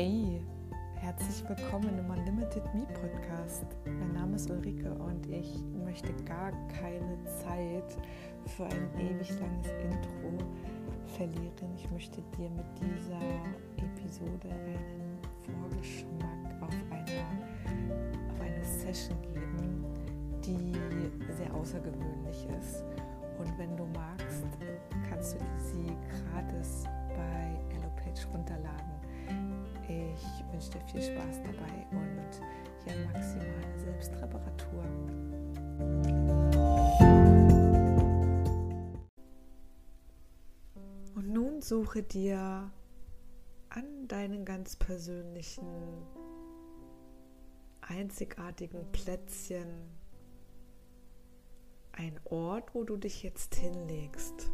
Hey, herzlich willkommen im Unlimited Me Podcast. Mein Name ist Ulrike und ich möchte gar keine Zeit für ein ewig langes Intro verlieren. Ich möchte dir mit dieser Episode einen Vorgeschmack auf eine, auf eine Session geben, die sehr außergewöhnlich ist. Und wenn du magst, kannst du sie gratis Ich wünsche dir viel Spaß dabei und ja, maximale Selbstreparatur. Und nun suche dir an deinen ganz persönlichen, einzigartigen Plätzchen ein Ort, wo du dich jetzt hinlegst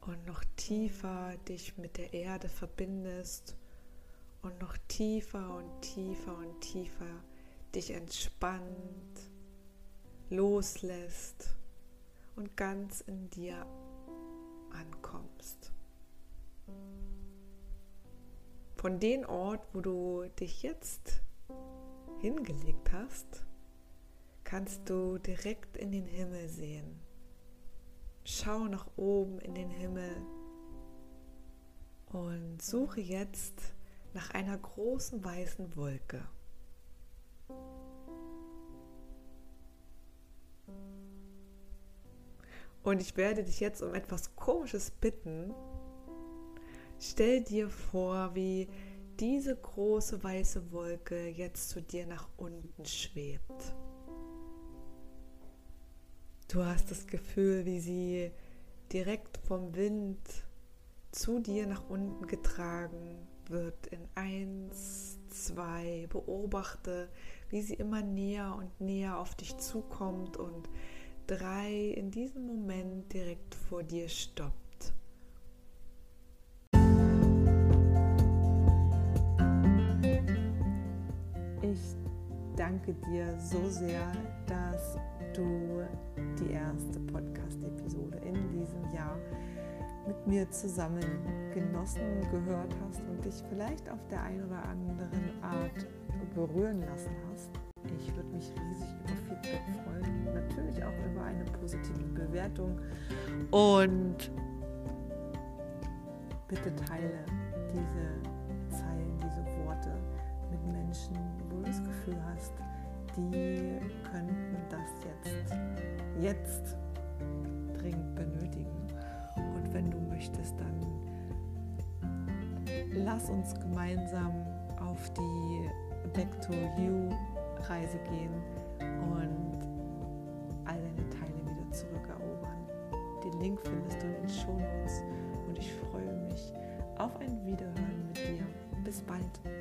und noch tiefer dich mit der Erde verbindest und noch tiefer und tiefer und tiefer dich entspannt, loslässt und ganz in dir ankommst. Von dem Ort, wo du dich jetzt hingelegt hast, kannst du direkt in den Himmel sehen. Schau nach oben in den Himmel und suche jetzt nach einer großen weißen Wolke. Und ich werde dich jetzt um etwas Komisches bitten. Stell dir vor, wie diese große weiße Wolke jetzt zu dir nach unten schwebt. Du hast das Gefühl, wie sie direkt vom Wind zu dir nach unten getragen wird in eins, zwei, beobachte, wie sie immer näher und näher auf dich zukommt und drei in diesem Moment direkt vor dir stoppt. Ich danke dir so sehr, dass du die erste Podcast-Episode in diesem Jahr mit mir zusammen genossen, gehört hast und dich vielleicht auf der einen oder anderen Art berühren lassen hast. Ich würde mich riesig über Feedback freuen, natürlich auch über eine positive Bewertung und bitte teile diese Zeilen, diese Worte mit Menschen, wo du das Gefühl hast, die könnten das jetzt, jetzt dringend benötigen lass uns gemeinsam auf die Back to You Reise gehen und all deine Teile wieder zurückerobern. Den Link findest du in den Show Notes und ich freue mich auf ein Wiederhören mit dir. Bis bald.